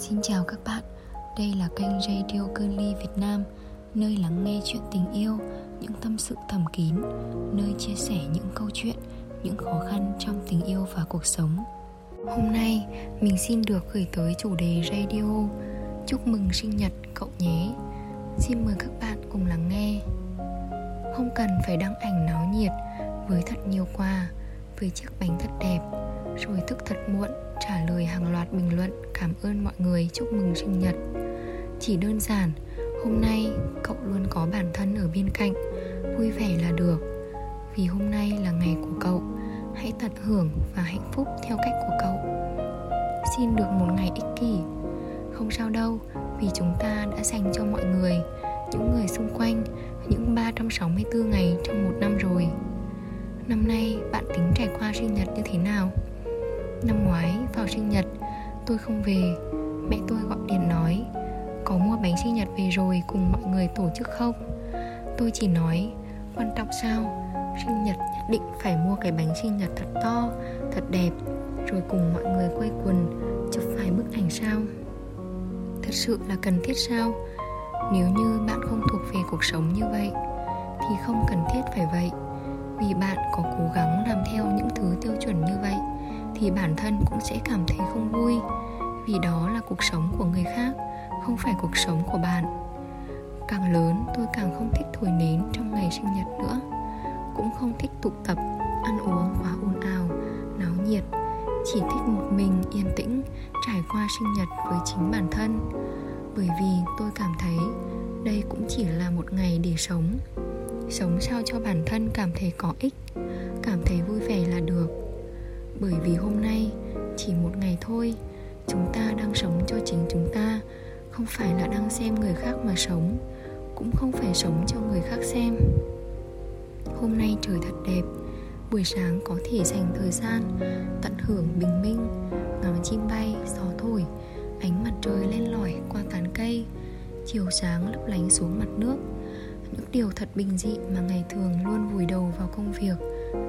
Xin chào các bạn, đây là kênh Radio Cơn Ly Việt Nam Nơi lắng nghe chuyện tình yêu, những tâm sự thầm kín Nơi chia sẻ những câu chuyện, những khó khăn trong tình yêu và cuộc sống. Hôm nay mình xin được gửi tới chủ đề radio. Chúc mừng sinh nhật cậu nhé. Xin mời các bạn cùng lắng nghe. Không cần phải đăng ảnh náo nhiệt với thật nhiều quà. Với chiếc bánh thật đẹp, Rồi thức thật muộn, trả lời hàng loạt bình luận cảm ơn mọi người, chúc mừng sinh nhật. Chỉ đơn giản, hôm nay cậu luôn có bản thân ở bên cạnh, vui vẻ là được. Vì hôm nay là ngày của cậu, hãy tận hưởng và hạnh phúc theo cách của cậu. Xin được một ngày ích kỷ. Không sao đâu, vì chúng ta đã dành cho mọi người, những người xung quanh, những 364 ngày trong một năm rồi. Năm nay, bạn tính trải qua sinh nhật như thế nào? Năm ngoái, vào sinh nhật, Tôi không về. Mẹ tôi gọi điện nói, Có mua bánh sinh nhật về rồi cùng mọi người tổ chức không? Tôi chỉ nói, Quan trọng sao? Sinh nhật nhất định phải mua cái bánh sinh nhật thật to, Thật đẹp, Rồi cùng mọi người quay quần, Chụp vài bức ảnh sao? Thật sự là cần thiết sao? Nếu như bạn không thuộc về cuộc sống như vậy, Thì không cần thiết phải vậy. Vì bạn có cố gắng làm theo những thứ tiêu chuẩn như vậy, thì bản thân cũng sẽ cảm thấy không vui. Vì đó là cuộc sống của người khác, không phải cuộc sống của bạn. Càng lớn, tôi càng không thích thổi nến trong ngày sinh nhật nữa. Cũng không thích tụ tập, ăn uống quá ồn ào, náo nhiệt. Chỉ thích một mình yên tĩnh, trải qua sinh nhật với chính bản thân. Bởi vì tôi cảm thấy đây cũng chỉ là một ngày để sống sống sao cho bản thân cảm thấy có ích, cảm thấy vui vẻ là được. Bởi vì hôm nay, chỉ một ngày thôi, chúng ta đang sống cho chính chúng ta, không phải là đang xem người khác mà sống, cũng không phải sống cho người khác xem. Hôm nay trời thật đẹp, buổi sáng có thể dành thời gian tận hưởng bình minh, ngắm chim bay, gió thổi, ánh mặt trời lên lỏi qua tán cây, chiều sáng lấp lánh xuống mặt nước những điều thật bình dị mà ngày thường luôn vùi đầu vào công việc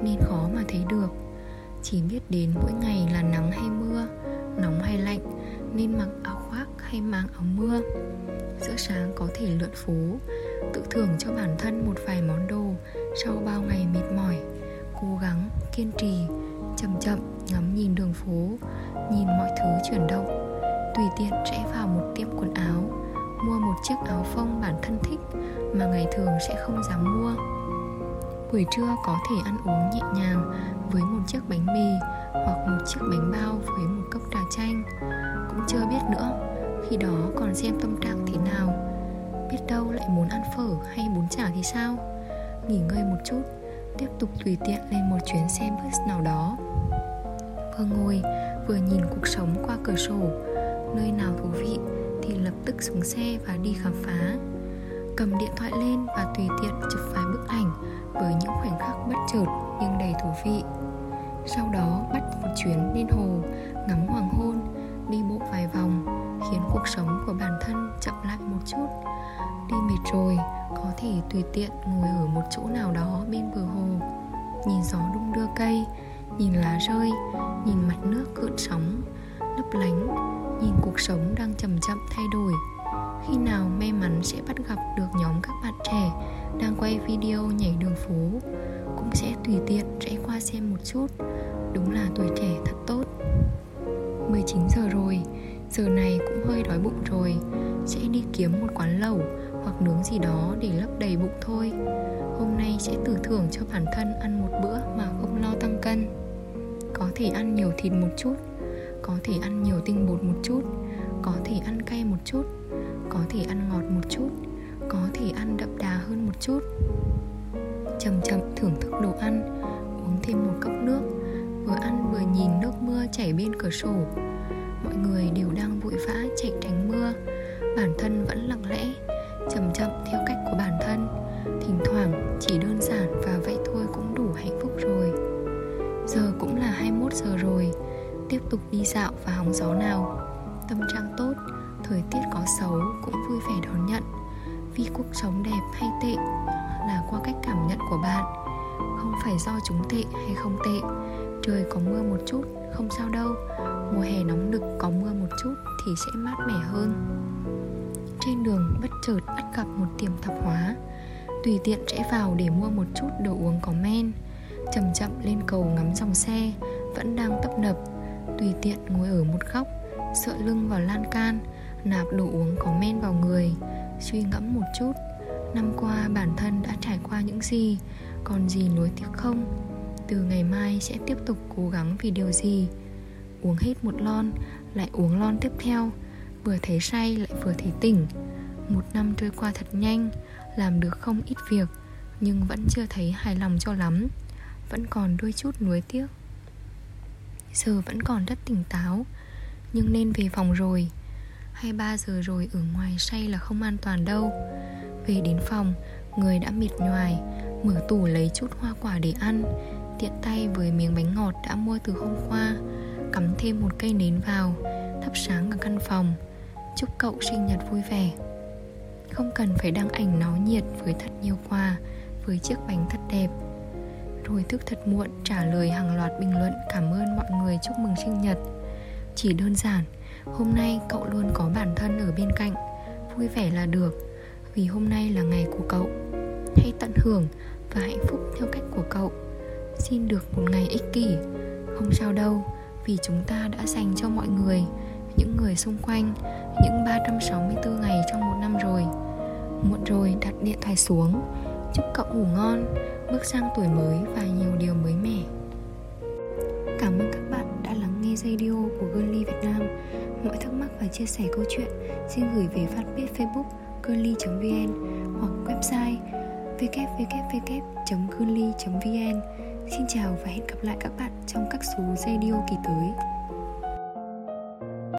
nên khó mà thấy được. Chỉ biết đến mỗi ngày là nắng hay mưa, nóng hay lạnh nên mặc áo khoác hay mang áo mưa. Giữa sáng có thể lượn phố, tự thưởng cho bản thân một vài món đồ sau bao ngày mệt mỏi, cố gắng, kiên trì, chậm chậm ngắm nhìn đường phố, nhìn mọi thứ chuyển động. Tùy tiện rẽ vào một tiệm quần áo mua một chiếc áo phông bản thân thích mà ngày thường sẽ không dám mua. Buổi trưa có thể ăn uống nhẹ nhàng với một chiếc bánh mì hoặc một chiếc bánh bao với một cốc trà chanh. Cũng chưa biết nữa, khi đó còn xem tâm trạng thế nào. Biết đâu lại muốn ăn phở hay bún chả thì sao? Nghỉ ngơi một chút, tiếp tục tùy tiện lên một chuyến xe bus nào đó. Vừa ngồi, vừa nhìn cuộc sống qua cửa sổ, nơi nào thú vị thì lập tức xuống xe và đi khám phá. Cầm điện thoại lên và tùy tiện chụp vài bức ảnh với những khoảnh khắc bất chợt nhưng đầy thú vị. Sau đó bắt một chuyến lên hồ, ngắm hoàng hôn, đi bộ vài vòng, khiến cuộc sống của bản thân chậm lại một chút. Đi mệt rồi, có thể tùy tiện ngồi ở một chỗ nào đó bên bờ hồ. Nhìn gió đung đưa cây, nhìn lá rơi, nhìn mặt nước cợn sóng, lấp lánh nhìn cuộc sống đang chậm chậm thay đổi, khi nào may mắn sẽ bắt gặp được nhóm các bạn trẻ đang quay video nhảy đường phố, cũng sẽ tùy tiện rẽ qua xem một chút. Đúng là tuổi trẻ thật tốt. 19 giờ rồi, giờ này cũng hơi đói bụng rồi. Sẽ đi kiếm một quán lẩu hoặc nướng gì đó để lấp đầy bụng thôi. Hôm nay sẽ tự thưởng cho bản thân ăn một bữa mà không lo tăng cân. Có thể ăn nhiều thịt một chút có thể ăn nhiều tinh bột một chút. Có thể ăn cay một chút. Có thể ăn ngọt một chút. Có thể ăn đậm đà hơn một chút. Chậm chậm thưởng thức đồ ăn. Uống thêm một cốc nước. Vừa ăn vừa nhìn nước mưa chảy bên cửa sổ. Mọi người đều đang vội vã chạy tránh mưa. Bản thân vẫn lặng lẽ, chậm chậm theo cách của bản thân. Thỉnh thoảng, chỉ đơn giản và vậy thôi cũng đủ hạnh phúc rồi. Giờ cũng là 21 giờ rồi tiếp tục đi dạo và hóng gió nào. Tâm trạng tốt, thời tiết có xấu cũng vui vẻ đón nhận. Vì cuộc sống đẹp hay tệ là qua cách cảm nhận của bạn. Không phải do chúng tệ hay không tệ. Trời có mưa một chút, không sao đâu. Mùa hè nóng nực có mưa một chút thì sẽ mát mẻ hơn. Trên đường bất chợt bắt gặp một tiệm tạp hóa. Tùy tiện rẽ vào để mua một chút đồ uống có men. Chậm chậm lên cầu ngắm dòng xe, Vẫn đang tấp nập. Tùy tiện ngồi ở một góc, Sợ lưng vào lan can, Nạp đồ uống có men vào người, Suy ngẫm một chút. Năm qua bản thân đã trải qua những gì, Còn gì nuối tiếc không? Từ ngày mai sẽ tiếp tục cố gắng vì điều gì? Uống hết một lon, Lại uống lon tiếp theo, Vừa thấy say lại vừa thấy tỉnh. Một năm trôi qua thật nhanh, Làm được không ít việc, Nhưng vẫn chưa thấy hài lòng cho lắm. Vẫn còn đôi chút nuối tiếc. Giờ vẫn còn rất tỉnh táo. Nhưng nên về phòng rồi. Hai ba giờ rồi ở ngoài say là không an toàn đâu. Về đến phòng, Người đã mệt nhoài, Mở tủ lấy chút hoa quả để ăn, Tiện tay với miếng bánh ngọt đã mua từ hôm qua, Cắm thêm một cây nến vào, Thắp sáng cả căn phòng. Chúc cậu sinh nhật vui vẻ. Không cần phải đăng ảnh náo nhiệt Với thật nhiều quà, Với chiếc bánh thật đẹp hồi thức thật muộn, trả lời hàng loạt bình luận, Cảm ơn mọi người, chúc mừng sinh nhật. Chỉ đơn giản, Hôm nay cậu luôn có bản thân ở bên cạnh. Vui vẻ là được, Vì hôm nay là ngày của cậu. Hãy tận hưởng và hạnh phúc theo cách của cậu. Xin được một ngày ích kỷ. Không sao đâu, Vì chúng ta đã dành cho mọi người, Những người xung quanh, Những 364 ngày trong một năm rồi. Muộn rồi, đặt điện thoại xuống. Chúc cậu ngủ ngon, Bước sang tuổi mới và nhiều điều mới mẻ. Cảm ơn các bạn đã lắng nghe radio của Girly Việt Nam. Mọi thắc mắc và chia sẻ câu chuyện, xin gửi về fanpage Facebook girly.vn hoặc website www.girly.vn Xin chào và hẹn gặp lại các bạn trong các số radio kỳ tới.